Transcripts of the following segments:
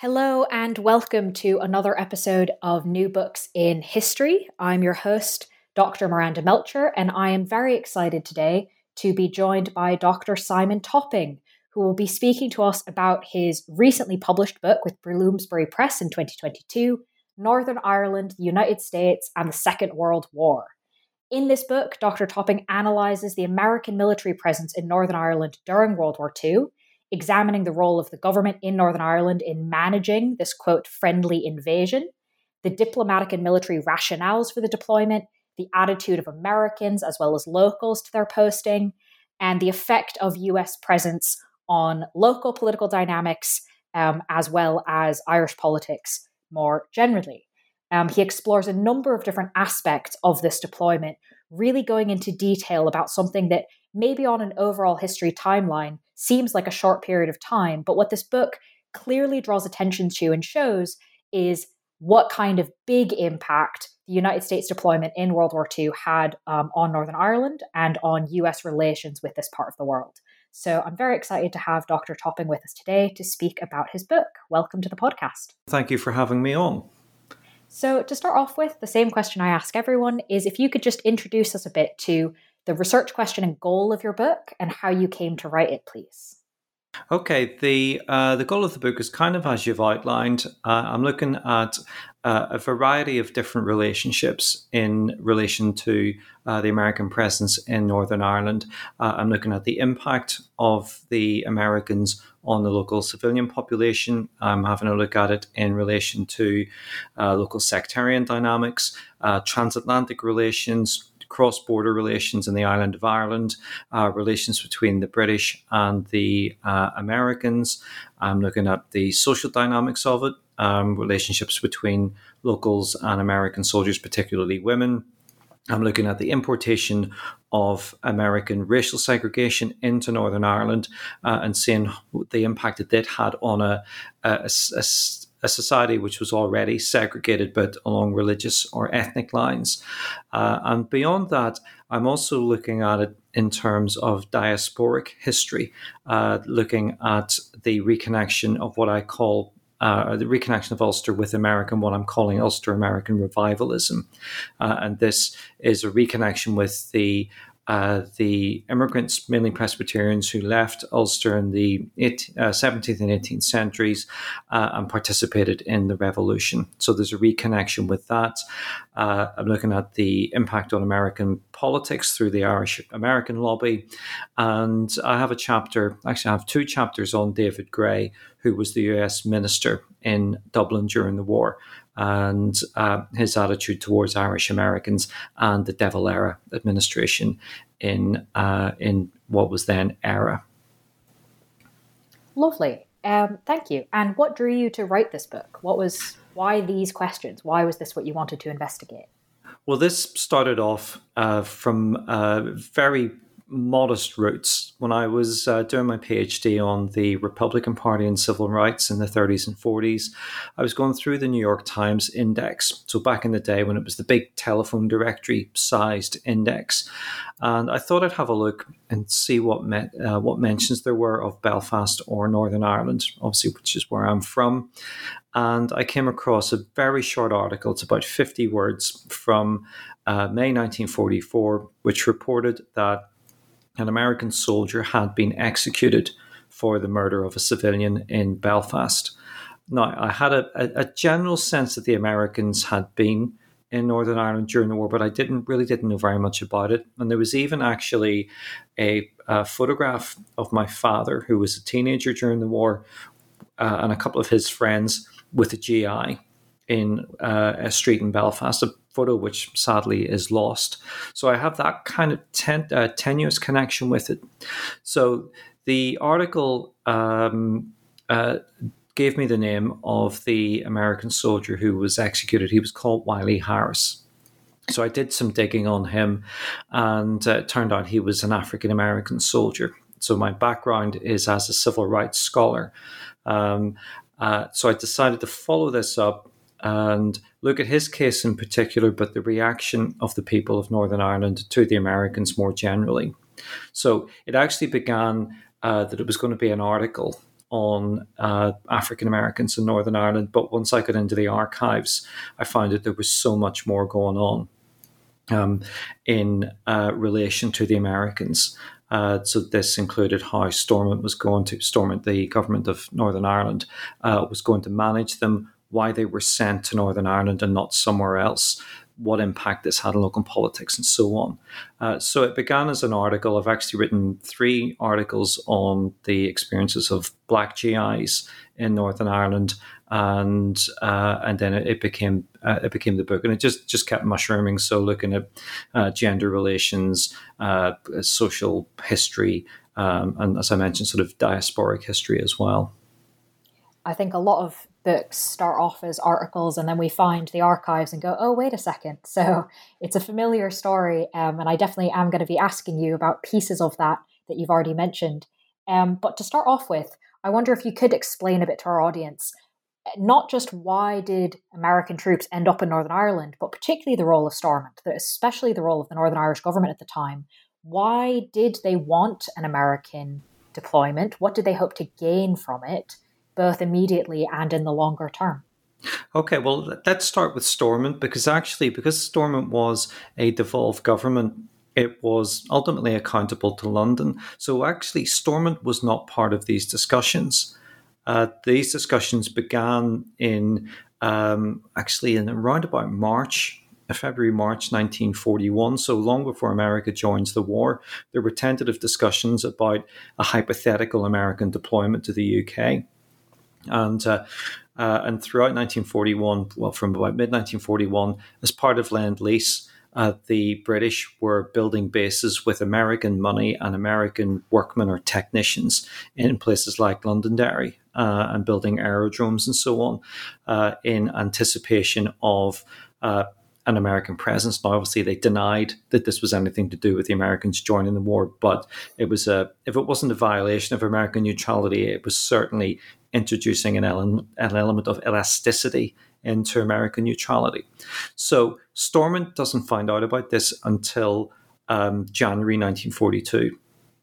Hello, and welcome to another episode of New Books in History. I'm your host, Dr. Miranda Melcher, and I am very excited today to be joined by Dr. Simon Topping, who will be speaking to us about his recently published book with Bloomsbury Press in 2022 Northern Ireland, the United States, and the Second World War. In this book, Dr. Topping analyzes the American military presence in Northern Ireland during World War II examining the role of the government in Northern Ireland in managing this quote friendly invasion, the diplomatic and military rationales for the deployment, the attitude of Americans as well as locals to their posting, and the effect of US presence on local political dynamics um, as well as Irish politics more generally. Um, he explores a number of different aspects of this deployment, really going into detail about something that maybe on an overall history timeline seems like a short period of time. But what this book clearly draws attention to and shows is what kind of big impact the United States deployment in World War II had um, on Northern Ireland and on US relations with this part of the world. So I'm very excited to have Dr. Topping with us today to speak about his book. Welcome to the podcast. Thank you for having me on. So, to start off with, the same question I ask everyone is if you could just introduce us a bit to the research question and goal of your book and how you came to write it, please. Okay, the uh, the goal of the book is kind of as you've outlined. Uh, I'm looking at uh, a variety of different relationships in relation to uh, the American presence in Northern Ireland. Uh, I'm looking at the impact of the Americans on the local civilian population. I'm having a look at it in relation to uh, local sectarian dynamics, transatlantic relations, cross border relations in the island of Ireland, uh, relations between the British and the uh, Americans. I'm looking at the social dynamics of it, um, relationships between locals and American soldiers, particularly women. I'm looking at the importation of American racial segregation into Northern Ireland uh, and seeing the impact that that had on a, a, a, a society which was already segregated, but along religious or ethnic lines. Uh, and beyond that, I'm also looking at it in terms of diasporic history, uh, looking at the reconnection of what I call uh, the reconnection of Ulster with American, what I'm calling Ulster American revivalism. Uh, and this is a reconnection with the uh, the immigrants, mainly Presbyterians, who left Ulster in the 18, uh, 17th and 18th centuries uh, and participated in the revolution. So there's a reconnection with that. Uh, I'm looking at the impact on American politics through the Irish American lobby. And I have a chapter, actually, I have two chapters on David Gray, who was the US minister in Dublin during the war and uh, his attitude towards Irish Americans and the De Valera administration in uh, in what was then Eire. Lovely. Um, thank you. And what drew you to write this book? What was why these questions? Why was this what you wanted to investigate? Well, this started off uh, from uh, very modest roots. When I was uh, doing my PhD on the Republican Party and civil rights in the 30s and 40s, I was going through the New York Times index. So, back in the day when it was the big telephone directory sized index. And I thought I'd have a look and see what, uh, what mentions there were of Belfast or Northern Ireland, obviously, which is where I'm from. And I came across a very short article, it's about 50 words from uh, May 1944, which reported that an American soldier had been executed for the murder of a civilian in Belfast. Now, I had a, a, general sense that the Americans had been in Northern Ireland during the war, but I didn't really didn't know very much about it. And there was even actually a, a photograph of my father, who was a teenager during the war, uh, and a couple of his friends with a GI in uh, a street in Belfast, a photo which sadly is lost. So I have that kind of ten, uh, tenuous connection with it. So the article um, uh, gave me the name of the American soldier who was executed. He was called Wiley Harris. So I did some digging on him, and uh, it turned out he was an African American soldier. So my background is as a civil rights scholar. Um, uh, so I decided to follow this up and look at his case in particular, but the reaction of the people of Northern Ireland to the Americans more generally. So it actually began uh, that it was going to be an article on uh, African Americans in Northern Ireland, but once I got into the archives, I found that there was so much more going on um, in uh, relation to the Americans. Uh, so this included how Stormont was going to Stormont, the government of Northern Ireland, uh, was going to manage them, why they were sent to Northern Ireland and not somewhere else, what impact this had on local politics, and so on. Uh, so it began as an article. I've actually written three articles on the experiences of Black GIs in Northern Ireland, and uh, and then it, became uh, it became the book, and it just just kept mushrooming. So looking at uh, gender relations, uh, social history, um, and as I mentioned, sort of diasporic history as well. I think a lot of books start off as articles and then we find the archives and go, oh, wait a second. So it's a familiar story. Um, and I definitely am going to be asking you about pieces of that that you've already mentioned. Um, but to start off with, I wonder if you could explain a bit to our audience not just why did American troops end up in Northern Ireland, but particularly the role of Stormont, especially the role of the Northern Irish government at the time. Why did they want an American deployment? What did they hope to gain from it? Both immediately and in the longer term. Okay, well, let's start with Stormont because actually, because Stormont was a devolved government, it was ultimately accountable to London. So actually, Stormont was not part of these discussions. Uh, these discussions began in um, actually in around about March, February, March 1941. So long before America joins the war, there were tentative discussions about a hypothetical American deployment to the UK and uh, uh, and throughout 1941, well, from about mid 1941, as part of Lend Lease, uh, the British were building bases with American money and American workmen or technicians in places like Londonderry uh, and building aerodromes and so on uh, in anticipation of uh, an American presence. Now, obviously, they denied that this was anything to do with the Americans joining the war, but it was a if it wasn't a violation of American neutrality, it was certainly introducing an element, an element of elasticity into American neutrality. So Stormont doesn't find out about this until um, January 1942.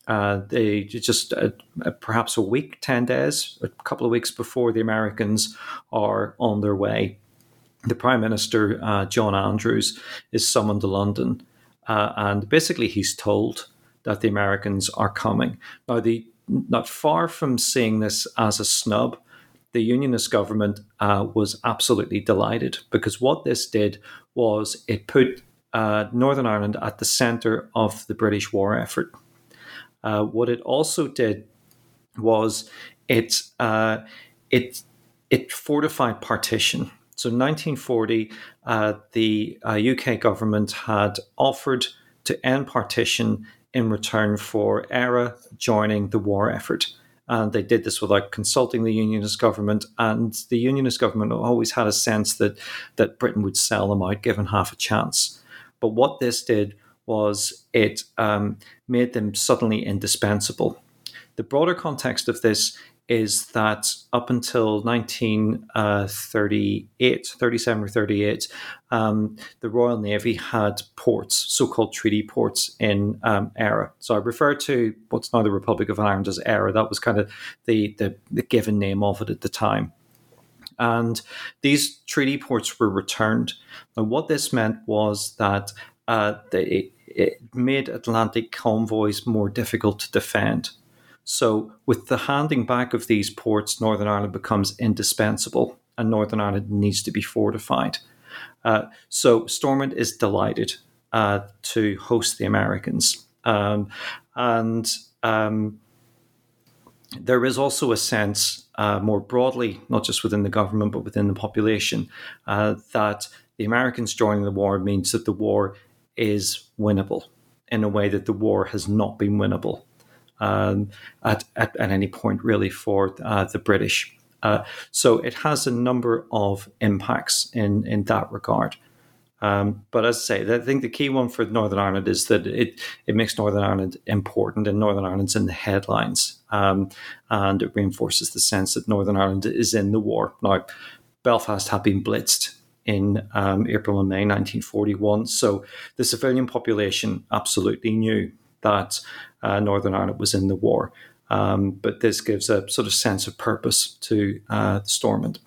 Uh, they just uh, uh, perhaps a week, 10 days, a couple of weeks before the Americans are on their way. The Prime Minister, uh, John Andrews, is summoned to London, uh, and basically he's told that the Americans are coming. Now, the not far from seeing this as a snub, the Unionist government uh, was absolutely delighted because what this did was it put uh, Northern Ireland at the centre of the British war effort. Uh, what it also did was it uh, it it fortified partition. So, 1940, uh, the UK uh, government had offered to end partition in return for Eire joining the war effort. And they did this without consulting the unionist government. And the unionist government always had a sense that, that Britain would sell them out given half a chance. But what this did was it um, made them suddenly indispensable. The broader context of this is that up until 1938, uh, 37 or 38, um, the Royal Navy had ports, so called treaty ports in um, Eire. So I refer to what's now the Republic of Ireland as Eire. That was kind of the, the, the given name of it at the time. And these treaty ports were returned. And what this meant was that uh, they, it made Atlantic convoys more difficult to defend. So, with the handing back of these ports, Northern Ireland becomes indispensable, and Northern Ireland needs to be fortified. Uh, so, Stormont is delighted uh, to host the Americans. Um, and um, there is also a sense, uh, more broadly, not just within the government, but within the population, uh, that the Americans joining the war means that the war is winnable in a way that the war has not been winnable um, at, at, at, any point, really, for uh, the British. Uh, so it has a number of impacts in, in that regard. Um, but as I say, I think the key one for Northern Ireland is that it, it makes Northern Ireland important and Northern Ireland's in the headlines. Um, and it reinforces the sense that Northern Ireland is in the war. Now, Belfast had been blitzed in um, April and May 1941. So the civilian population absolutely knew that uh, Northern Ireland was in the war. Um, but this gives a sort of sense of purpose to uh, Stormont.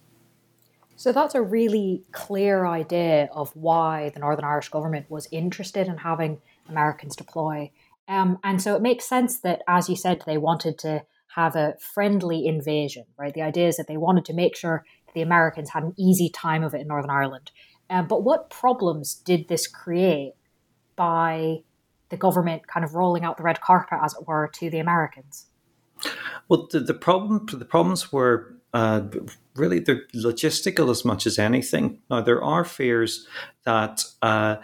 So that's a really clear idea of why the Northern Irish government was interested in having Americans deploy. Um, and so it makes sense that, as you said, they wanted to have a friendly invasion, right? The idea is that they wanted to make sure that the Americans had an easy time of it in Northern Ireland. Um, but what problems did this create by the government kind of rolling out the red carpet, as it were, to the Americans? Well, the, the problem the problems were uh, really they're logistical as much as anything. Now there are fears that uh,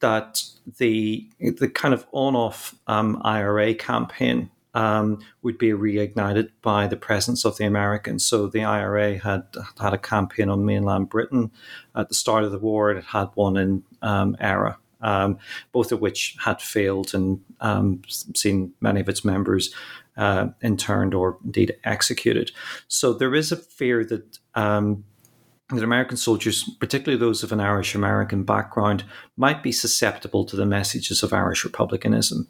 that the the kind of on off um, IRA campaign um, would be reignited by the presence of the Americans. So the IRA had had a campaign on mainland Britain at the start of the war. It had one in um, Eire. Um, both of which had failed and um, seen many of its members uh, interned or indeed executed. So there is a fear that. Um, that American soldiers, particularly those of an Irish American background, might be susceptible to the messages of Irish republicanism.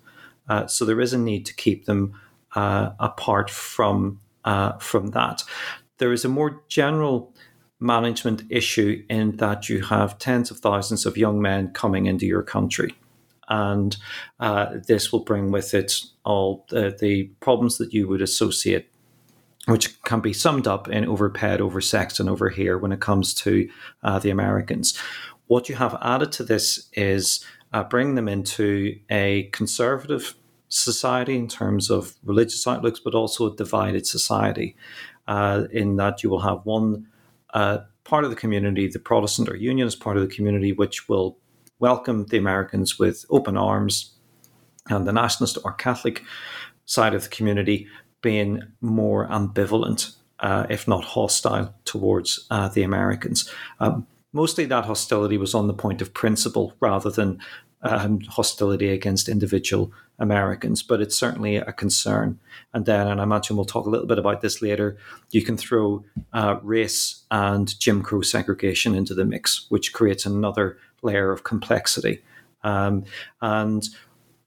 Uh, so there is a need to keep them uh, apart from uh, from that. There is a more general management issue in that you have tens of thousands of young men coming into your country and uh, this will bring with it all the, the, problems that you would associate, which can be summed up in overpaid, oversexed, and over here when it comes to uh, the Americans. What you have added to this is uh, bring them into a conservative society in terms of religious outlooks, but also a divided society, uh, in that you will have one uh, part of the community, the Protestant or Unionist part of the community, which will welcome the Americans with open arms, and the nationalist or Catholic side of the community being more ambivalent, uh, if not hostile, towards uh, the Americans. Um, mostly that hostility was on the point of principle rather than um, hostility against individual Americans, but it's certainly a concern. And then, and I imagine we'll talk a little bit about this later, you can throw uh, race and Jim Crow segregation into the mix, which creates another layer of complexity. Um, and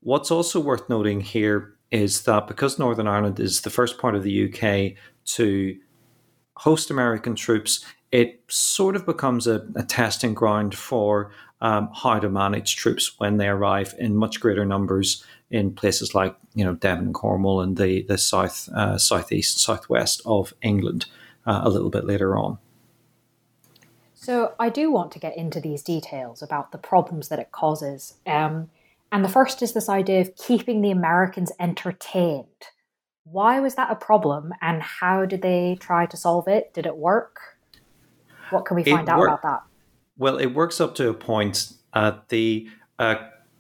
what's also worth noting here is that because Northern Ireland is the first part of the UK to host American troops, it sort of becomes a, a testing ground for um, how to manage troops when they arrive in much greater numbers in places like you know Devon and Cornwall and the the south, uh, southeast, southwest of England uh, a little bit later on. So I do want to get into these details about the problems that it causes. Um, and the first is this idea of keeping the Americans entertained. Why was that a problem and how did they try to solve it? Did it work? What can we find out about that? Well, it works up to a point. Uh, the uh,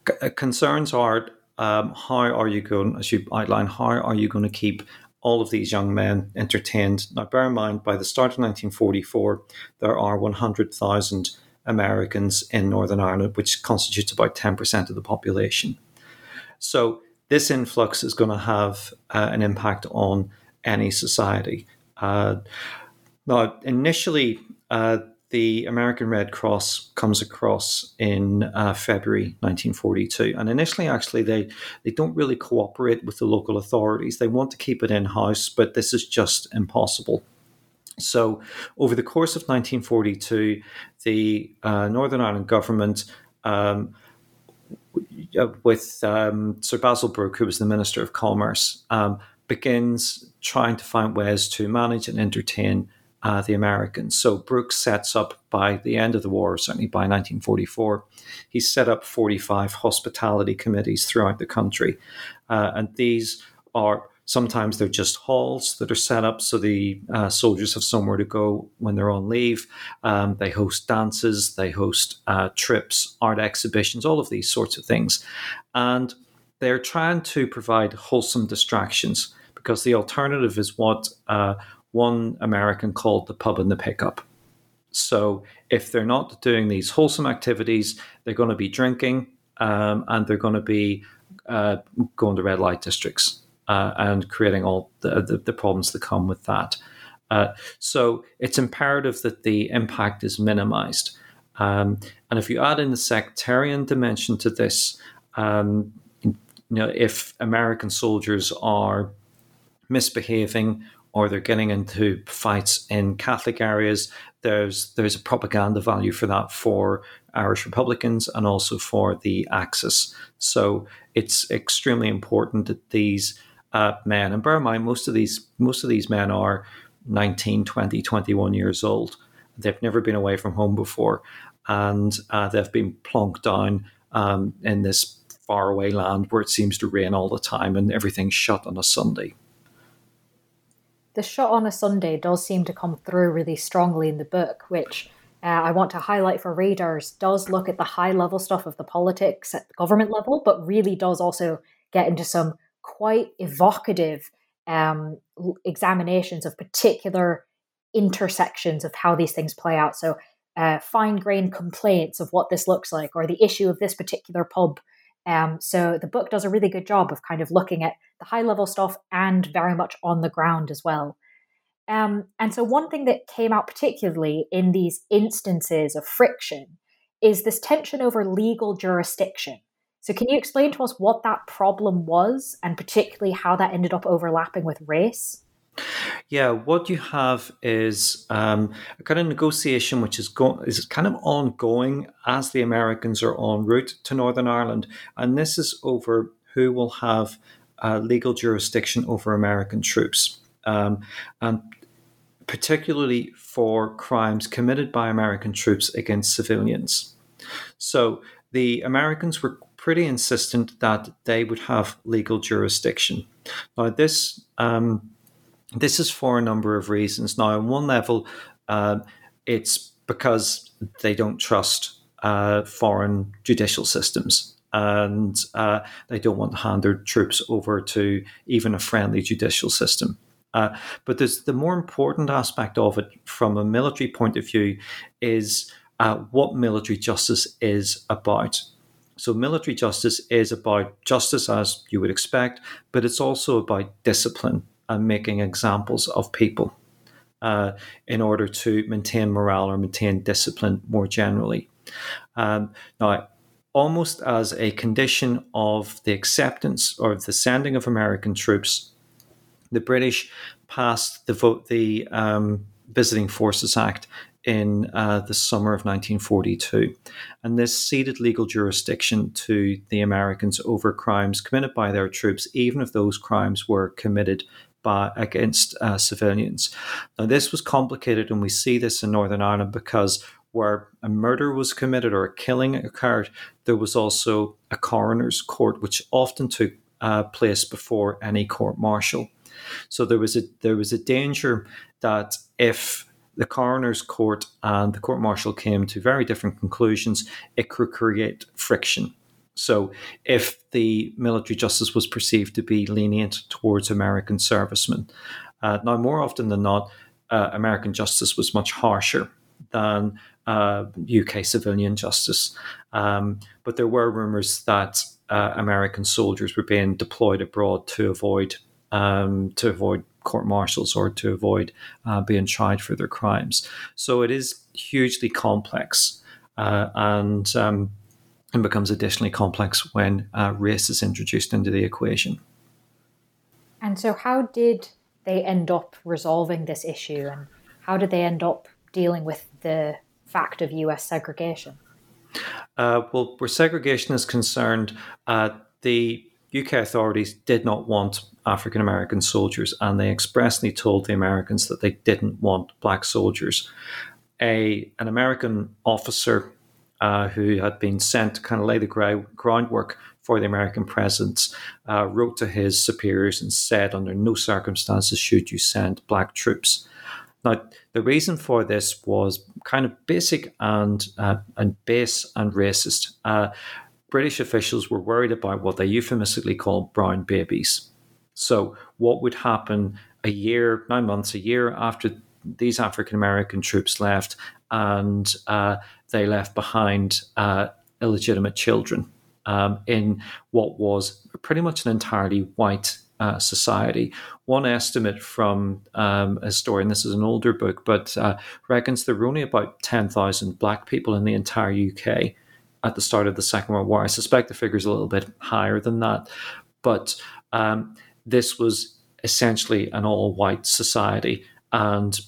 c- uh, concerns are um, how are you going, as you outline, how are you going to keep all of these young men entertained. Now, bear in mind, by the start of 1944, there are 100,000 Americans in Northern Ireland, which constitutes about 10% of the population. So, this influx is going to have uh, an impact on any society. Uh, now, initially, uh, the American Red Cross comes across in uh, February 1942. And initially, actually, they, they don't really cooperate with the local authorities. They want to keep it in house, but this is just impossible. So, over the course of 1942, the uh, Northern Ireland government, um, with um, Sir Basil Brooke, who was the Minister of Commerce, um, begins trying to find ways to manage and entertain uh, the Americans. So Brooks sets up by the end of the war, certainly by 1944, he set up 45 hospitality committees throughout the country. Uh, and these are sometimes they're just halls that are set up so the uh, soldiers have somewhere to go when they're on leave. Um, they host dances, they host uh, trips, art exhibitions, all of these sorts of things. And they're trying to provide wholesome distractions because the alternative is what uh, one American called the pub and the pickup. So if they're not doing these wholesome activities, they're going to be drinking um, and they're going to be uh, going to red light districts uh, and creating all the, the, the, problems that come with that. Uh, so it's imperative that the impact is minimized. Um, and if you add in the sectarian dimension to this, um, you know, if American soldiers are misbehaving or they're getting into fights in Catholic areas, there's there's a propaganda value for that for Irish Republicans and also for the Axis. So it's extremely important that these uh, men, and bear in mind most of these most of these men are 19, 20, 21 years old. They've never been away from home before, and uh, they've been plonked down um, in this faraway land where it seems to rain all the time and everything's shut on a Sunday the shot on a Sunday does seem to come through really strongly in the book, which uh, I want to highlight for readers, does look at the high level stuff of the politics at the government level, but really does also get into some quite evocative um, examinations of particular intersections of how these things play out. So, uh, fine grained complaints of what this looks like, or the issue of this particular pub um, so the book does a really good job of kind of looking at the high level stuff and very much on the ground as well. Um, and so one thing that came out particularly in these instances of friction is this tension over legal jurisdiction. So can you explain to us what that problem was and particularly how that ended up overlapping with race? Yeah, what you have is um, a kind of negotiation which is go- is kind of ongoing as the Americans are en route to Northern Ireland, and this is over who will have uh, legal jurisdiction over American troops, um, and particularly for crimes committed by American troops against civilians. So the Americans were pretty insistent that they would have legal jurisdiction. Now, this um, this is for a number of reasons. Now, on one level, uh, it's because they don't trust uh, foreign judicial systems and uh, they don't want to hand their troops over to even a friendly judicial system. Uh, but there's the more important aspect of it from a military point of view is uh, what military justice is about. So, military justice is about justice as you would expect, but it's also about discipline and making examples of people uh, in order to maintain morale or maintain discipline more generally. Um, now, almost as a condition of the acceptance or the sending of American troops, the British passed the vote the um, Visiting Forces Act in uh, the summer of 1942. And this ceded legal jurisdiction to the Americans over crimes committed by their troops, even if those crimes were committed by, against uh, civilians. Now, this was complicated, and we see this in Northern Ireland because where a murder was committed or a killing occurred, there was also a coroner's court, which often took uh, place before any court martial. So there was a there was a danger that if the coroner's court and the court martial came to very different conclusions, it could create friction so, if the military justice was perceived to be lenient towards American servicemen, uh, now more often than not, uh, American justice was much harsher than uh, UK civilian justice. Um, but there were rumours that uh, American soldiers were being deployed abroad to avoid um, to avoid court martials or to avoid uh, being tried for their crimes. So it is hugely complex, uh, and um, and becomes additionally complex when uh, race is introduced into the equation. And so, how did they end up resolving this issue, and how did they end up dealing with the fact of US segregation? Uh, well, where segregation is concerned, uh, the UK authorities did not want African American soldiers, and they expressly told the Americans that they didn't want black soldiers. A an American officer uh, who had been sent to kind of lay the ground, groundwork for the American presence uh, wrote to his superiors and said, under no circumstances should you send black troops. Now, the reason for this was kind of basic and uh, and base and racist. Uh, British officials were worried about what they euphemistically called brown babies. So, what would happen a year, nine months, a year after these African American troops left, and uh, they left behind uh, illegitimate children um, in what was pretty much an entirely white uh, society. One estimate from um, a historian, this is an older book, but uh, reckons there were only about 10,000 black people in the entire UK at the start of the Second World War. I suspect the figure is a little bit higher than that, but um, this was essentially an all white society and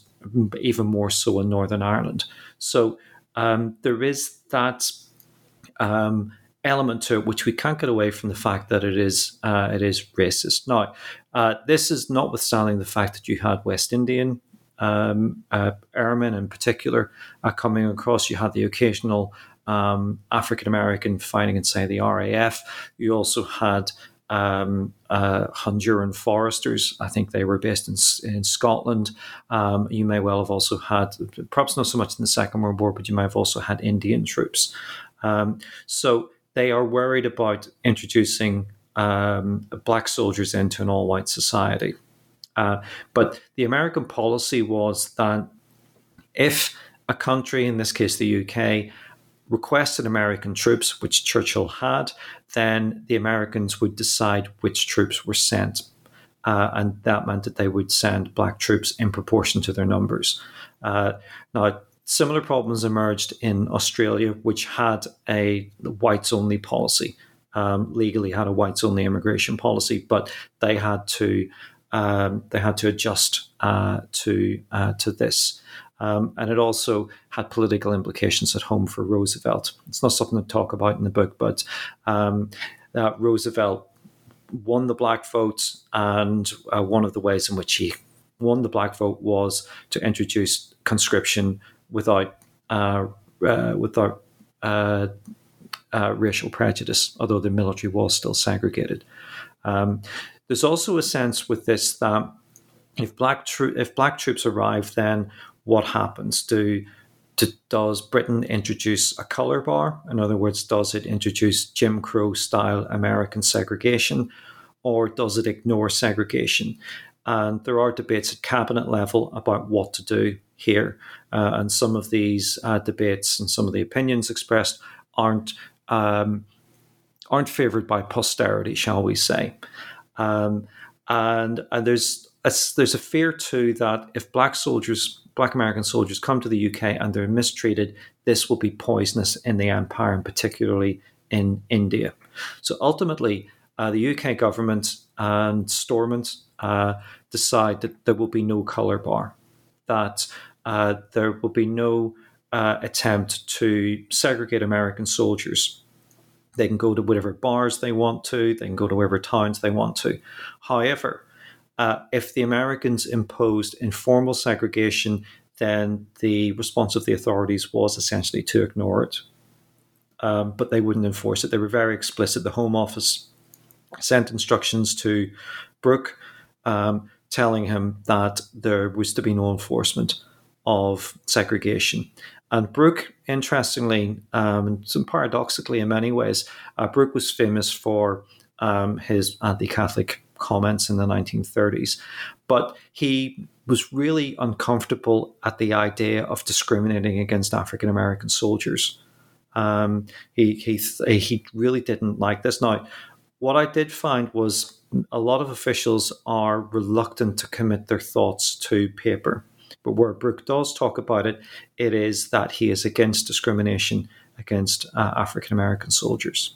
even more so in Northern Ireland. So um, there is that um, element to it which we can't get away from the fact that it is uh, it is racist. Now, uh, this is notwithstanding the fact that you had West Indian um, uh, airmen in particular uh, coming across. You had the occasional um, African American fighting inside the RAF. You also had um, uh, Honduran foresters. I think they were based in, in Scotland. Um, you may well have also had, perhaps not so much in the Second World War, but you may have also had Indian troops. Um, so they are worried about introducing um, black soldiers into an all white society. Uh, but the American policy was that if a country, in this case the UK, requested American troops, which Churchill had, then the Americans would decide which troops were sent. Uh, and that meant that they would send black troops in proportion to their numbers. Uh, now, similar problems emerged in Australia, which had a whites only policy, um, legally had a whites only immigration policy, but they had to um, they had to adjust uh, to uh, to this. Um, and it also had political implications at home for Roosevelt. It's not something to talk about in the book, but um, Roosevelt won the black vote, and uh, one of the ways in which he won the black vote was to introduce conscription without uh, uh without uh, uh, racial prejudice, although the military was still segregated. Um, there's also a sense with this that if black tro- if black troops arrive, then what happens? Do, does Britain introduce a color bar? In other words, does it introduce Jim Crow style American segregation, or does it ignore segregation? And there are debates at cabinet level about what to do here. Uh, and some of these uh, debates and some of the opinions expressed aren't um, aren't favoured by posterity, shall we say? Um, and and there's a, there's a fear too that if black soldiers black American soldiers come to the UK and they're mistreated, this will be poisonous in the empire and particularly in India. So ultimately, uh, the UK government and Stormont uh, decide that there will be no colour bar, that uh, there will be no uh, attempt to segregate American soldiers. They can go to whatever bars they want to, they can go to whatever towns they want to. However, uh, if the Americans imposed informal segregation, then the response of the authorities was essentially to ignore it. Um, but they wouldn't enforce it. They were very explicit. The Home Office sent instructions to Brooke um, telling him that there was to be no enforcement of segregation. And Brooke, interestingly, um, and some paradoxically in many ways, uh, Brooke was famous for um, his anti Catholic comments in the 1930s. But he was really uncomfortable at the idea of discriminating against African American soldiers. Um, he, he, he really didn't like this. Now, what I did find was a lot of officials are reluctant to commit their thoughts to paper. But where Brooke does talk about it, it is that he is against discrimination against uh, African American soldiers.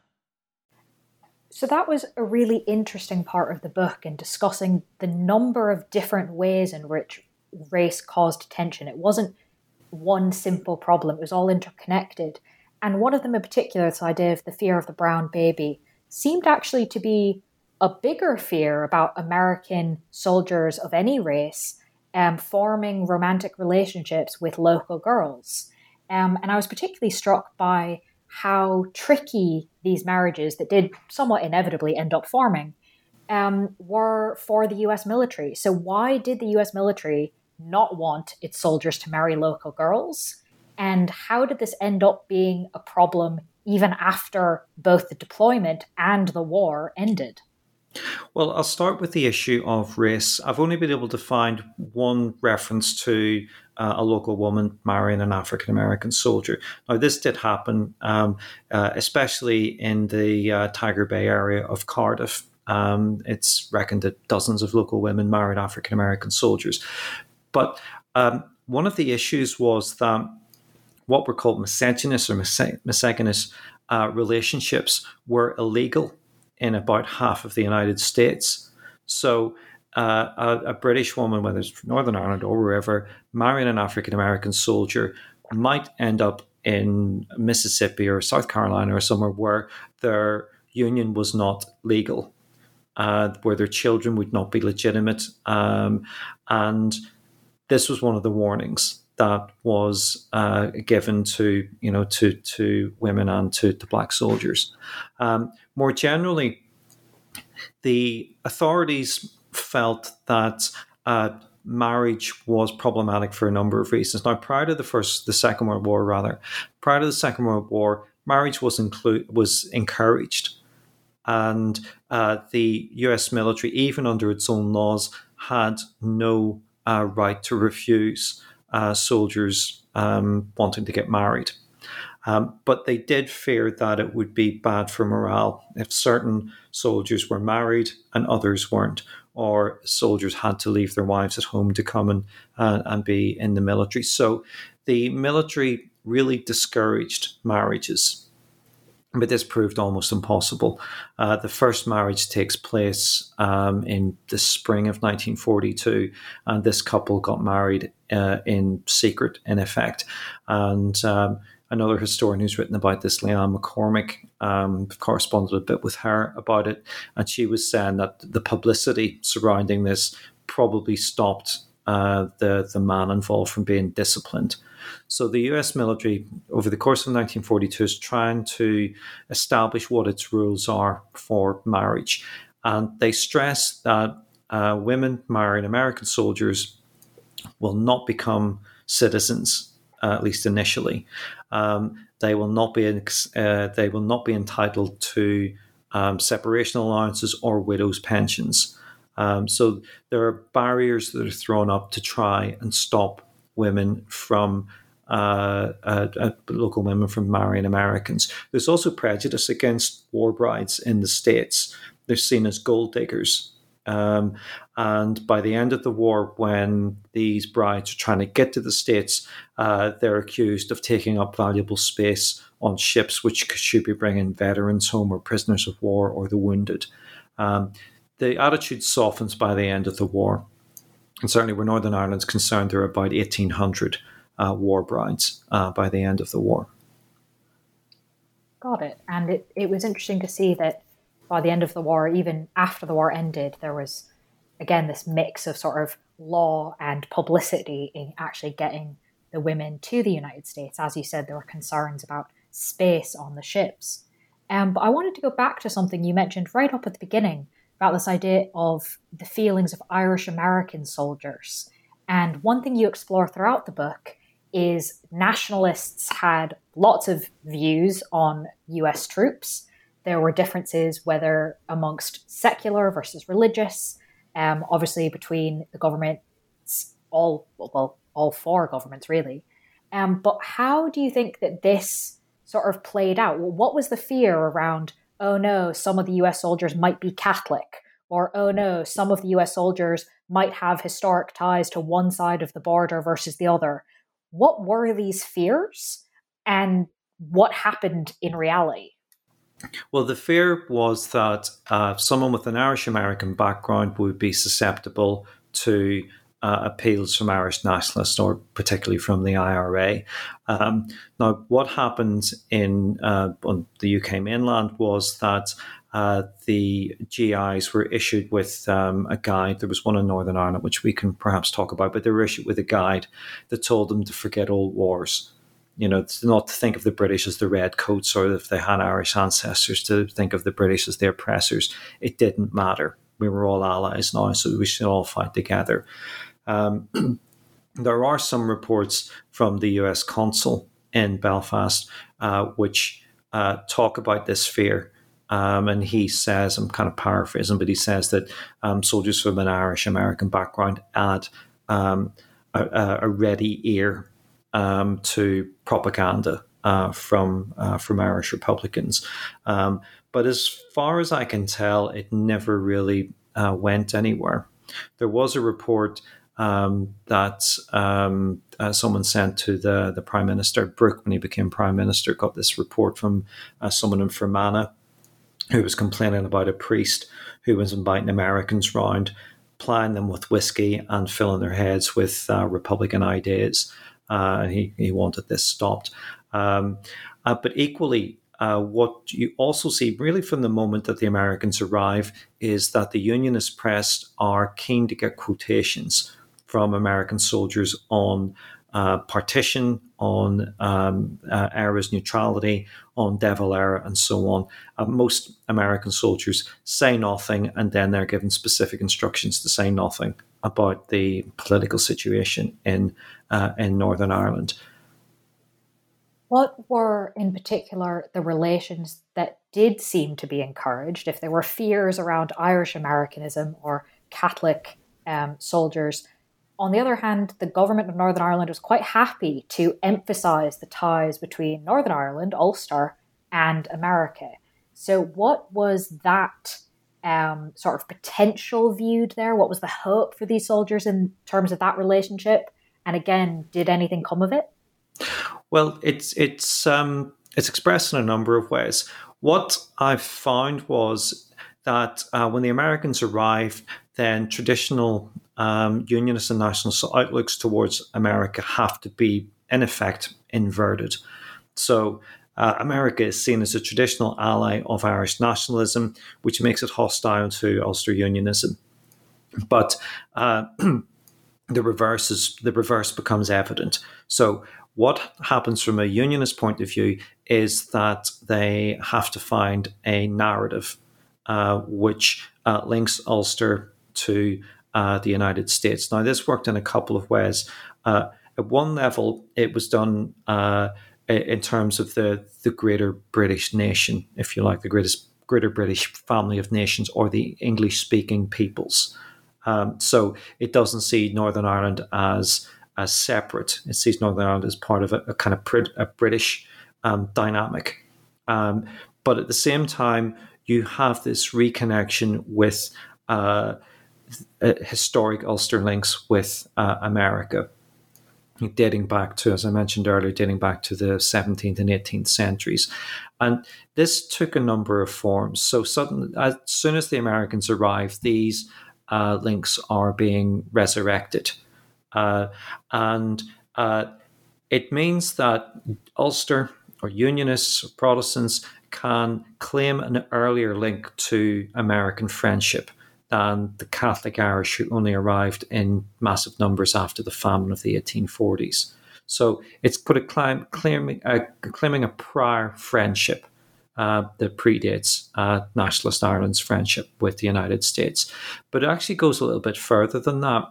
So that was a really interesting part of the book in discussing the number of different ways in which race caused tension. It wasn't one simple problem, it was all interconnected. And one of them in particular, this idea of the fear of the brown baby, seemed actually to be a bigger fear about American soldiers of any race um, forming romantic relationships with local girls. Um, and I was particularly struck by how tricky these marriages that did somewhat inevitably end up forming um, were for the US military. So, why did the US military not want its soldiers to marry local girls? And how did this end up being a problem even after both the deployment and the war ended? Well, I'll start with the issue of race. I've only been able to find one reference to uh, a local woman marrying an African American soldier. Now, this did happen, um, uh, especially in the uh, Tiger Bay area of Cardiff. Um, it's reckoned that dozens of local women married African American soldiers. But um, one of the issues was that what were called misogynist or misogynist uh, relationships were illegal in about half of the United States. So uh, a, a, British woman, whether it's Northern Ireland or wherever, marrying an African American soldier might end up in Mississippi or South Carolina or somewhere where their union was not legal, uh, where their children would not be legitimate. Um, and this was one of the warnings that was uh, given to you know to to women and to, to black soldiers. Um, more generally, the authorities felt that uh, marriage was problematic for a number of reasons. Now, prior to the first, the Second World War, rather, prior to the Second World War, marriage was inclu- was encouraged, and uh, the U.S. military, even under its own laws, had no uh, right to refuse uh, soldiers um, wanting to get married. Um, but they did fear that it would be bad for morale if certain soldiers were married and others weren't, or soldiers had to leave their wives at home to come and, uh, and be in the military. So the military really discouraged marriages. But this proved almost impossible. Uh, the first marriage takes place um, in the spring of 1942, and this couple got married uh, in secret, in effect. And um, another historian who's written about this, Leanne McCormick, um, corresponded a bit with her about it, and she was saying that the publicity surrounding this probably stopped uh, the the man involved from being disciplined. So the U.S. military, over the course of 1942, is trying to establish what its rules are for marriage, and they stress that uh, women marrying American soldiers will not become citizens uh, at least initially. Um, they will not be uh, they will not be entitled to um, separation allowances or widows' pensions. Um, so there are barriers that are thrown up to try and stop women from uh, uh, uh, local women from marrying Americans. There's also prejudice against war brides in the states. They're seen as gold diggers um, and by the end of the war, when these brides are trying to get to the States, uh, they're accused of taking up valuable space on ships which should be bringing veterans home or prisoners of war or the wounded. Um, the attitude softens by the end of the war. And certainly, where Northern Ireland's concerned, there are about 1,800 uh, war brides uh, by the end of the war. Got it. And it, it was interesting to see that by the end of the war, even after the war ended, there was again this mix of sort of law and publicity in actually getting the women to the United States. As you said, there were concerns about space on the ships. Um, but I wanted to go back to something you mentioned right up at the beginning about this idea of the feelings of Irish American soldiers. And one thing you explore throughout the book is nationalists had lots of views on US troops there were differences whether amongst secular versus religious, um, obviously between the governments, all well, all four governments really. Um, but how do you think that this sort of played out? What was the fear around oh no, some of the US soldiers might be Catholic, or oh no, some of the US soldiers might have historic ties to one side of the border versus the other. What were these fears and what happened in reality? Well, the fear was that uh, someone with an Irish American background would be susceptible to uh, appeals from Irish nationalists, or particularly from the IRA. Um, now, what happened in uh, on the UK mainland was that uh, the GIs were issued with um, a guide. There was one in Northern Ireland, which we can perhaps talk about, but they were issued with a guide that told them to forget old wars. You know, not to think of the British as the redcoats or if they had Irish ancestors, to think of the British as the oppressors. It didn't matter. We were all allies now, so we should all fight together. Um, there are some reports from the US consul in Belfast uh, which uh, talk about this fear. Um, and he says, I'm kind of paraphrasing, but he says that um, soldiers from an Irish American background had um, a, a, ready ear um, to propaganda uh, from uh, from Irish Republicans. Um, but as far as I can tell, it never really uh, went anywhere. There was a report um, that um, uh, someone sent to the, the Prime Minister. Brooke, when he became Prime Minister, got this report from uh, someone in Fermanagh who was complaining about a priest who was inviting Americans round, plying them with whiskey and filling their heads with uh, Republican ideas. Uh, he, he wanted this stopped. Um, uh, but equally, uh, what you also see, really from the moment that the Americans arrive, is that the Unionist press are keen to get quotations from American soldiers on uh, partition, on um, uh, Eire's neutrality, on De Valera, and so on. Uh, most American soldiers say nothing, and then they're given specific instructions to say nothing about the political situation in uh, in Northern Ireland. What were, in particular, the relations that did seem to be encouraged? If there were fears around Irish Americanism or Catholic um, soldiers, on the other hand, the government of Northern Ireland was quite happy to emphasise the ties between Northern Ireland, Ulster, and America. So, what was that um, sort of potential viewed there? What was the hope for these soldiers in terms of that relationship? And again, did anything come of it? Well, it's it's um, it's expressed in a number of ways. What I found was that uh, when the Americans arrived, then traditional um, unionist and nationalist outlooks towards America have to be, in effect, inverted. So uh, America is seen as a traditional ally of Irish nationalism, which makes it hostile to Ulster Unionism. But uh, the reverse is the reverse becomes evident. So what happens from a unionist point of view is that they have to find a narrative uh, which uh, links Ulster to uh, the United States. Now, this worked in a couple of ways. Uh, at one level, it was done uh, in terms of the the greater British nation, if you like, the greatest greater British family of nations, or the English speaking peoples. Um, so it doesn't see Northern Ireland as as separate. It sees Northern Ireland as part of a, a kind of a British um, dynamic. Um, but at the same time, you have this reconnection with uh, uh, historic Ulster links with uh, America, dating back to, as I mentioned earlier, dating back to the 17th and 18th centuries. And this took a number of forms. So, as soon as the Americans arrived, these uh, links are being resurrected. Uh, and uh, it means that Ulster or Unionists or Protestants can claim an earlier link to American friendship than the Catholic Irish who only arrived in massive numbers after the famine of the 1840s. So it's put a claim, claiming, uh, claiming a prior friendship uh, that predates uh, nationalist Ireland's friendship with the United States. But it actually goes a little bit further than that,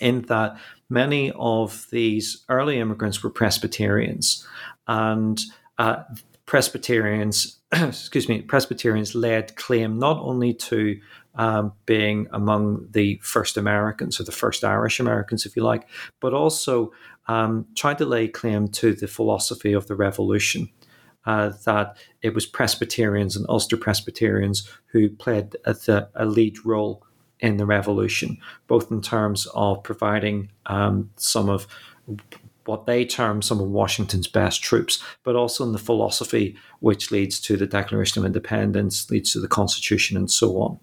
in that many of these early immigrants were Presbyterians, and uh, Presbyterians, excuse me, Presbyterians led claim not only to um, being among the first Americans or the first Irish Americans, if you like, but also um, trying to lay claim to the philosophy of the revolution. uh, that it was Presbyterians and Ulster Presbyterians who played a, the, a lead role in the revolution, both in terms of providing um, some of what they term some of Washington's best troops, but also in the philosophy which leads to the Declaration of Independence, leads to the Constitution, and so on.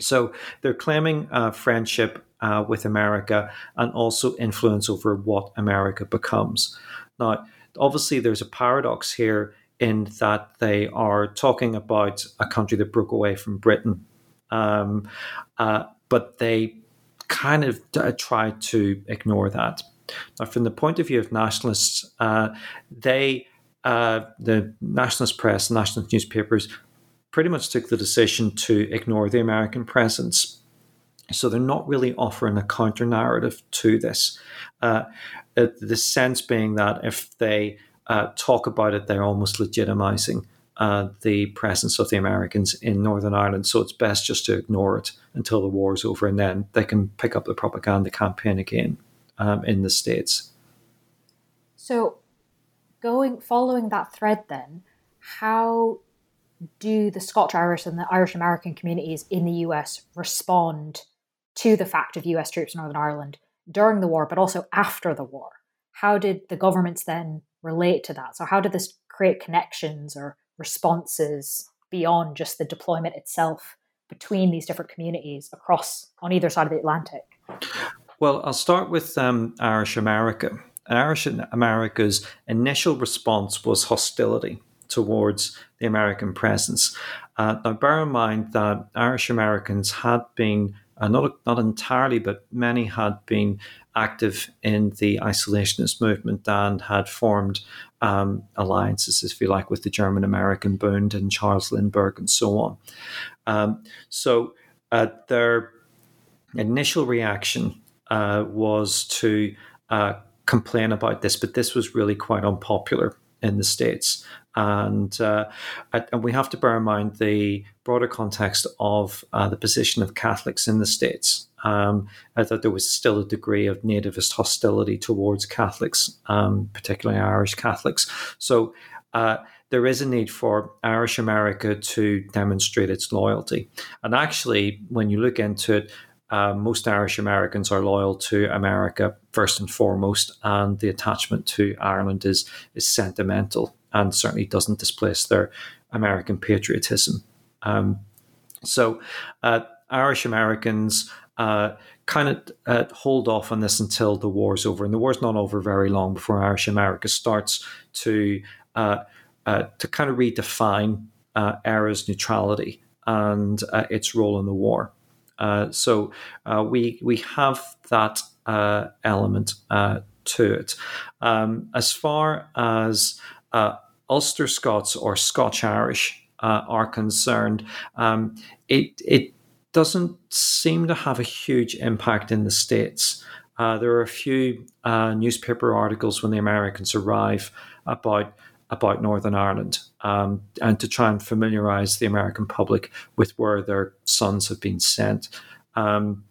So they're claiming uh, friendship uh, with America and also influence over what America becomes. Now, obviously, there's a paradox here in that they are talking about a country that broke away from Britain, um, uh, but they kind of uh, try to ignore that. Now, from the point of view of nationalists, uh, they, uh, the nationalist press, nationalist newspapers, pretty much took the decision to ignore the American presence. So they're not really offering a counter narrative to this. Uh, the sense being that if they uh, talk about it, they're almost legitimizing uh, the presence of the Americans in Northern Ireland. So it's best just to ignore it until the war is over, and then they can pick up the propaganda campaign again um, in the states. So, going following that thread, then, how do the Scotch Irish and the Irish American communities in the US respond to the fact of US troops in Northern Ireland during the war, but also after the war? How did the governments then relate to that? So, how did this create connections or responses beyond just the deployment itself between these different communities across on either side of the Atlantic? Well, I'll start with um, Irish America. Irish America's initial response was hostility towards the American presence. Uh, now, bear in mind that Irish Americans had been, uh, not, not entirely, but many had been active in the isolationist movement and had formed um, alliances, if you like, with the German American Bund and Charles Lindbergh and so on. Um, so uh, their initial reaction uh, was to uh, complain about this, but this was really quite unpopular in the States. And, uh, and we have to bear in mind the broader context of uh, the position of Catholics in the States. Um, that there was still a degree of nativist hostility towards Catholics, um, particularly Irish Catholics. So uh, there is a need for Irish America to demonstrate its loyalty. And actually, when you look into it, uh, most Irish Americans are loyal to America first and foremost, and the attachment to Ireland is is sentimental and certainly doesn't displace their American patriotism. Um, so, uh, Irish Americans uh, kind of uh, hold off on this until the war's over, and the war's not over very long before Irish America starts to uh, uh, to kind of redefine Eire's neutrality and its role in the war. Uh, so uh, we we have that uh, element uh, to it. Um, as far as uh, Ulster Scots or Scotch Irish are concerned, um, it it doesn't seem to have a huge impact in the states. there are a few newspaper articles when the Americans arrive about about Northern Ireland um, and to try and familiarize the American public with where their sons have been sent. Um,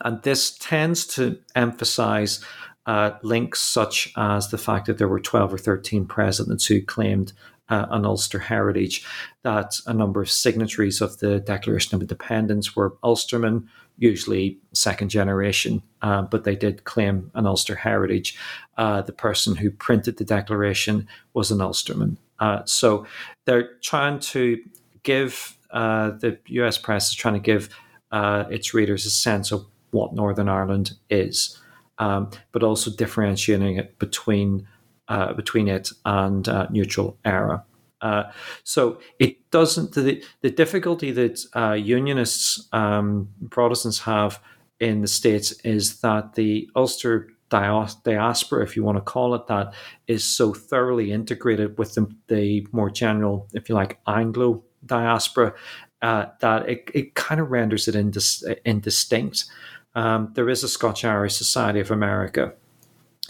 and this tends to emphasize uh, links such as the fact that there were 12 or 13 presidents who claimed uh, an Ulster heritage, that a number of signatories of the Declaration of Independence were Ulstermen, usually second generation, uh, but they did claim an Ulster heritage. Uh, the person who printed the Declaration was an Ulsterman. Uh, so they're trying to give, uh, the US press is trying to give uh, its readers a sense of what Northern Ireland is, um, but also differentiating it between uh, between it and neutral Eire. Uh, so it doesn't. The, the difficulty that uh, Unionists, um, Protestants have in the states is that the Ulster diaspora, if you want to call it that, is so thoroughly integrated with the, the more general, if you like, Anglo diaspora uh, that it, it kind of renders it indis- indistinct. Um, there is a Scotch Irish Society of America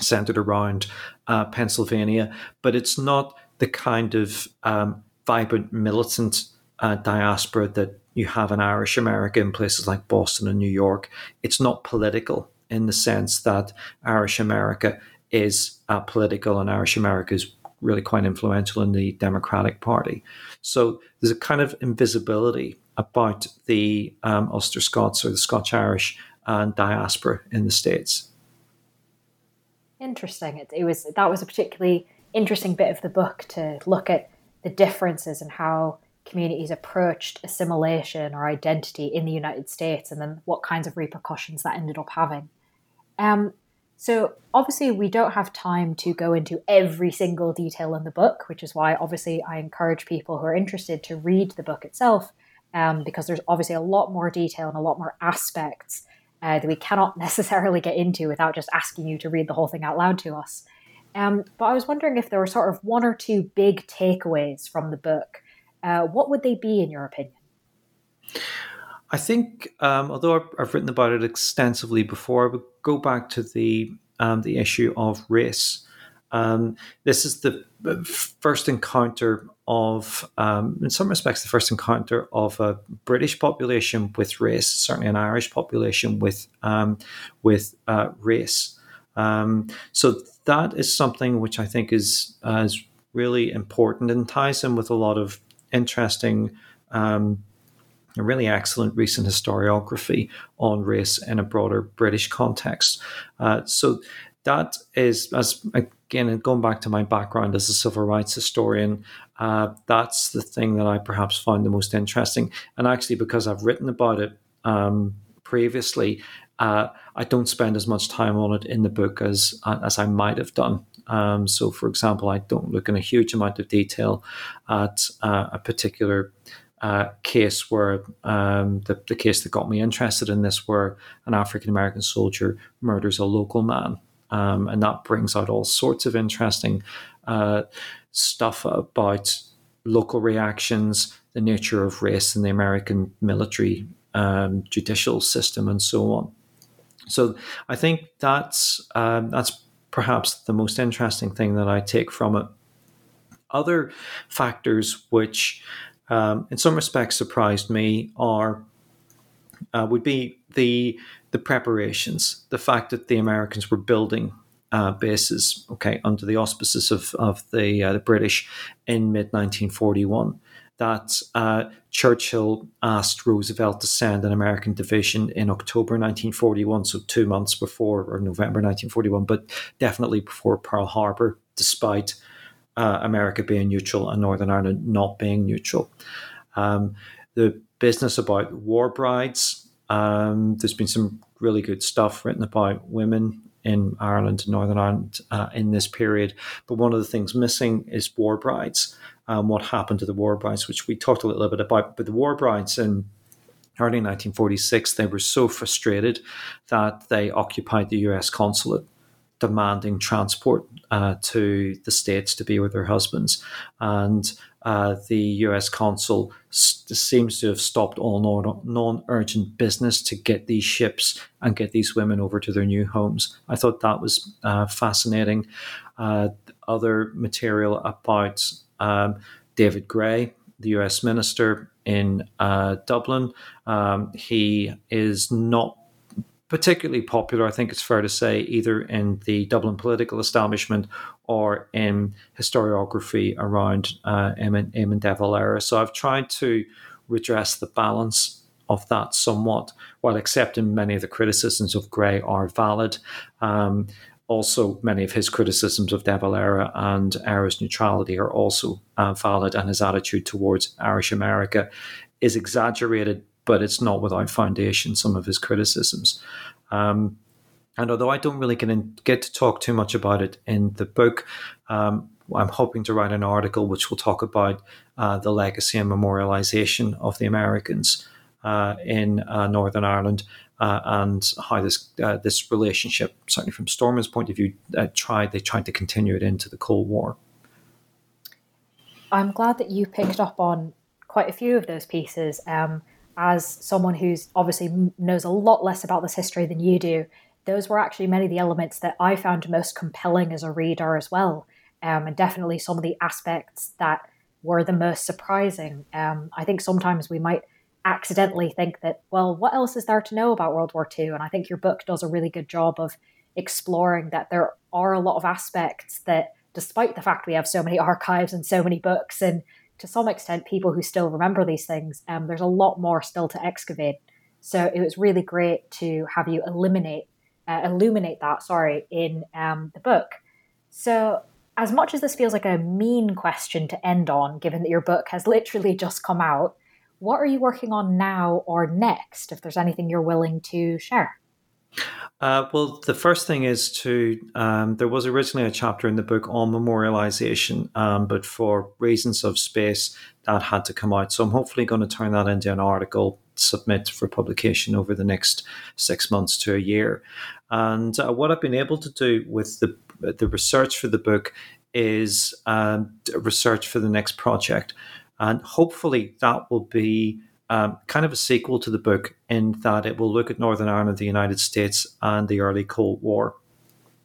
centered around uh, Pennsylvania, but it's not the kind of um, vibrant militant uh, diaspora that you have in Irish America in places like Boston and New York. It's not political in the sense that Irish America is uh, political and Irish America is really quite influential in the Democratic Party. So there's a kind of invisibility about the um, Ulster Scots or the Scotch Irish and diaspora in the states. Interesting. It, it was that was a particularly interesting bit of the book to look at the differences and how communities approached assimilation or identity in the United States, and then what kinds of repercussions that ended up having. Um, so obviously, we don't have time to go into every single detail in the book, which is why obviously I encourage people who are interested to read the book itself, um, because there's obviously a lot more detail and a lot more aspects uh, that we cannot necessarily get into without just asking you to read the whole thing out loud to us. Um, but I was wondering if there were sort of one or two big takeaways from the book. Uh, what would they be, in your opinion? I think, um, although I've, written about it extensively before, I would go back to the um, the issue of race. Um, this is the first encounter of, um, in some respects, the first encounter of a British population with race, certainly an Irish population with um, with uh, race. Um, so that is something which I think is uh, is really important and ties in with a lot of interesting. Um, really excellent recent historiography on race in a broader British context. Uh, so that is, as again, going back to my background as a civil rights historian, uh, that's the thing that I perhaps find the most interesting. And actually, because I've written about it um, previously, uh, I don't spend as much time on it in the book as as I might have done. Um, so, for example, I don't look in a huge amount of detail at uh, a particular uh, case where um, the, the case that got me interested in this, where an African American soldier murders a local man. Um, and that brings out all sorts of interesting uh, stuff about local reactions, the nature of race in the American military um, judicial system, and so on. So I think that's um, that's perhaps the most interesting thing that I take from it. Other factors which um, in some respects surprised me are uh, would be the the preparations, the fact that the Americans were building uh, bases, okay, under the auspices of of the uh, the British in mid 1941. That uh, Churchill asked Roosevelt to send an American division in October 1941, so two months before, or November 1941, but definitely before Pearl Harbor, despite uh, America being neutral and Northern Ireland not being neutral. Um, the business about war brides, um, there's been some really good stuff written about women in Ireland and Northern Ireland uh, in this period. But one of the things missing is war brides. Um, what happened to the war brides, which we talked a little bit about. But the war brides in early 1946, they were so frustrated that they occupied the US consulate demanding transport uh, to the States to be with their husbands. And uh, the US consul seems to have stopped all non urgent business to get these ships and get these women over to their new homes. I thought that was uh, fascinating. Uh, other material about um, David Gray, the US minister in uh, Dublin. Um, he is not particularly popular, I think it's fair to say, either in the Dublin political establishment or in historiography around uh, Eamon de Valera. So I've tried to redress the balance of that somewhat, while accepting many of the criticisms of Gray are valid. Um, also, many of his criticisms of De Valera and Irish neutrality are also uh, valid, and his attitude towards Irish America is exaggerated but it's not without foundation, some of his criticisms. Um, and although I don't really get, get to talk too much about it in the book, um, I'm hoping to write an article which will talk about uh, the legacy and memorialization of the Americans uh, in uh, Northern Ireland uh, and how this uh, this relationship, certainly from Stormont's point of view, uh, tried they tried to continue it into the Cold War. I'm glad that you picked up on quite a few of those pieces. Um, as someone who's obviously knows a lot less about this history than you do, those were actually many of the elements that I found most compelling as a reader as well. Um, and definitely some of the aspects that were the most surprising. Um, I think sometimes we might accidentally think that, well, what else is there to know about World War II? And I think your book does a really good job of exploring that there are a lot of aspects that despite the fact we have so many archives and so many books, and to some extent, people who still remember these things, um, there's a lot more still to excavate. So it was really great to have you eliminate, uh, illuminate that, sorry, in um, the book. So as much as this feels like a mean question to end on, given that your book has literally just come out, what are you working on now or next, if there's anything you're willing to share? Uh, well, the first thing is to, um, there was originally a chapter in the book on memorialization, um, but for reasons of space, that had to come out. So I'm hopefully going to turn that into an article, submit for publication over the next six months to a year. And uh, what I've been able to do with the the research for the book is um, research for the next project. And hopefully that will be um, kind of a sequel to the book in that it will look at Northern Ireland, the United States, and the early Cold War.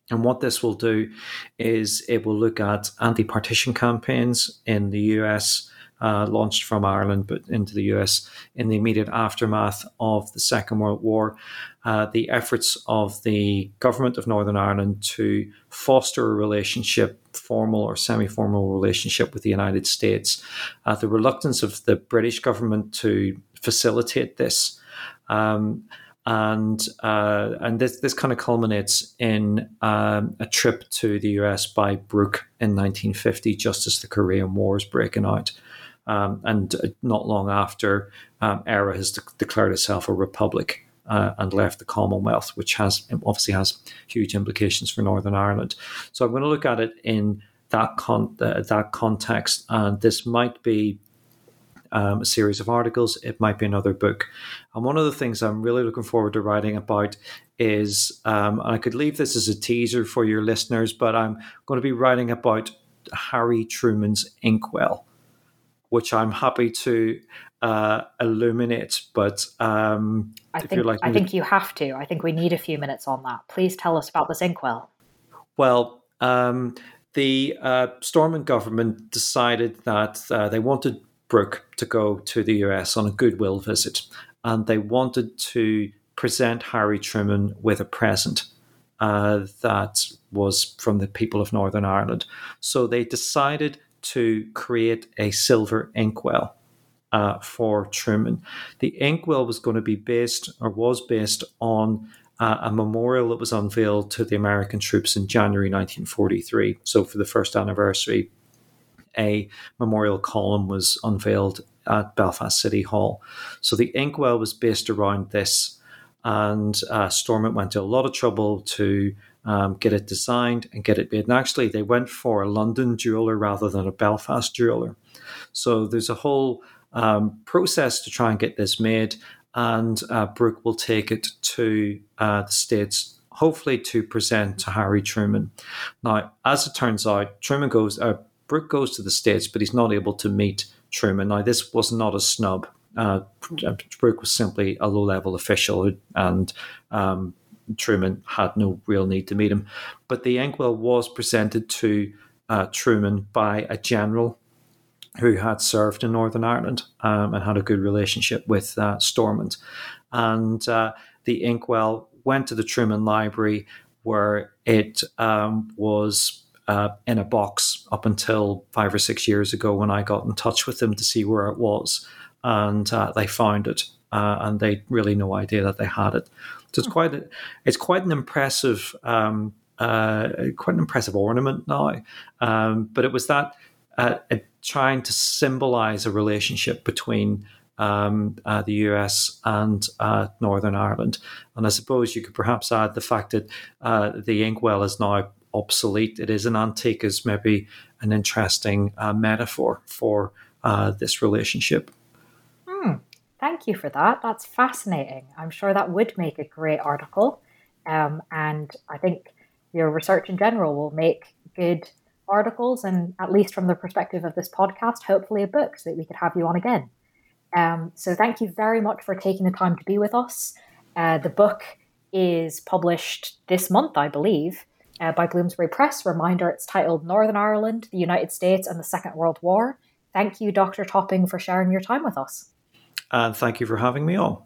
And what this will do is it will look at anti partition campaigns in the US, uh, launched from Ireland but into the US in the immediate aftermath of the Second World War, uh, the efforts of the government of Northern Ireland to foster a relationship, formal or semi formal relationship with the United States, uh, the reluctance of the British government to facilitate this. Um, and uh, and this this kind of culminates in um, a trip to the US by Brooke in 1950, just as the Korean War is breaking out. Um, and not long after, um, Eire has de- declared itself a republic uh, and left the Commonwealth, which has obviously has huge implications for Northern Ireland. So I'm going to look at it in that con- uh, that context, and this might be um, a series of articles. It might be another book. And one of the things I'm really looking forward to writing about is, um, and I could leave this as a teaser for your listeners, but I'm going to be writing about Harry Truman's inkwell which I'm happy to uh, illuminate. But um, I think like I think you have to. I think we need a few minutes on that. Please tell us about this inkwell. Well, um, the uh, Stormont government decided that uh, they wanted Brooke to go to the US on a goodwill visit, and they wanted to present Harry Truman with a present. Uh, that was from the people of Northern Ireland. So they decided to create a silver inkwell uh, for Truman. The inkwell was going to be based, or was based, on uh, a memorial that was unveiled to the American troops in January 1943. So, for the first anniversary, a memorial column was unveiled at Belfast City Hall. So, the inkwell was based around this, and uh, Stormont went to a lot of trouble to um, get it designed and get it made. And actually, they went for a London jeweler rather than a Belfast jeweler. So there's a whole um, process to try and get this made. And uh, Brooke will take it to uh, the States, hopefully to present to Harry Truman. Now, as it turns out, Truman goes, uh, Brooke goes to the States, but he's not able to meet Truman. Now, this was not a snub. Uh, Brooke was simply a low level official and um, Truman had no real need to meet him. But the inkwell was presented to uh, Truman by a general who had served in Northern Ireland um, and had a good relationship with uh, Stormont. And uh, the inkwell went to the Truman Library where it um, was uh, in a box up until five or six years ago when I got in touch with them to see where it was. And uh, they found it, uh, and they really no idea that they had it. So it's quite a, it's quite an impressive um, uh, quite an impressive ornament now. Um, but it was that uh, trying to symbolize a relationship between um, uh, the US and uh, Northern Ireland. And I suppose you could perhaps add the fact that uh, the inkwell is now obsolete. It is an antique, is maybe an interesting uh, metaphor for this relationship. Thank you for that. That's fascinating. I'm sure that would make a great article. Um, and I think your research in general will make good articles, and at least from the perspective of this podcast, hopefully a book so that we could have you on again. Um, so thank you very much for taking the time to be with us. Uh, the book is published this month, I believe, uh, by Bloomsbury Press. Reminder it's titled Northern Ireland, the United States, and the Second World War. Thank you, Dr. Topping, for sharing your time with us and thank you for having me on.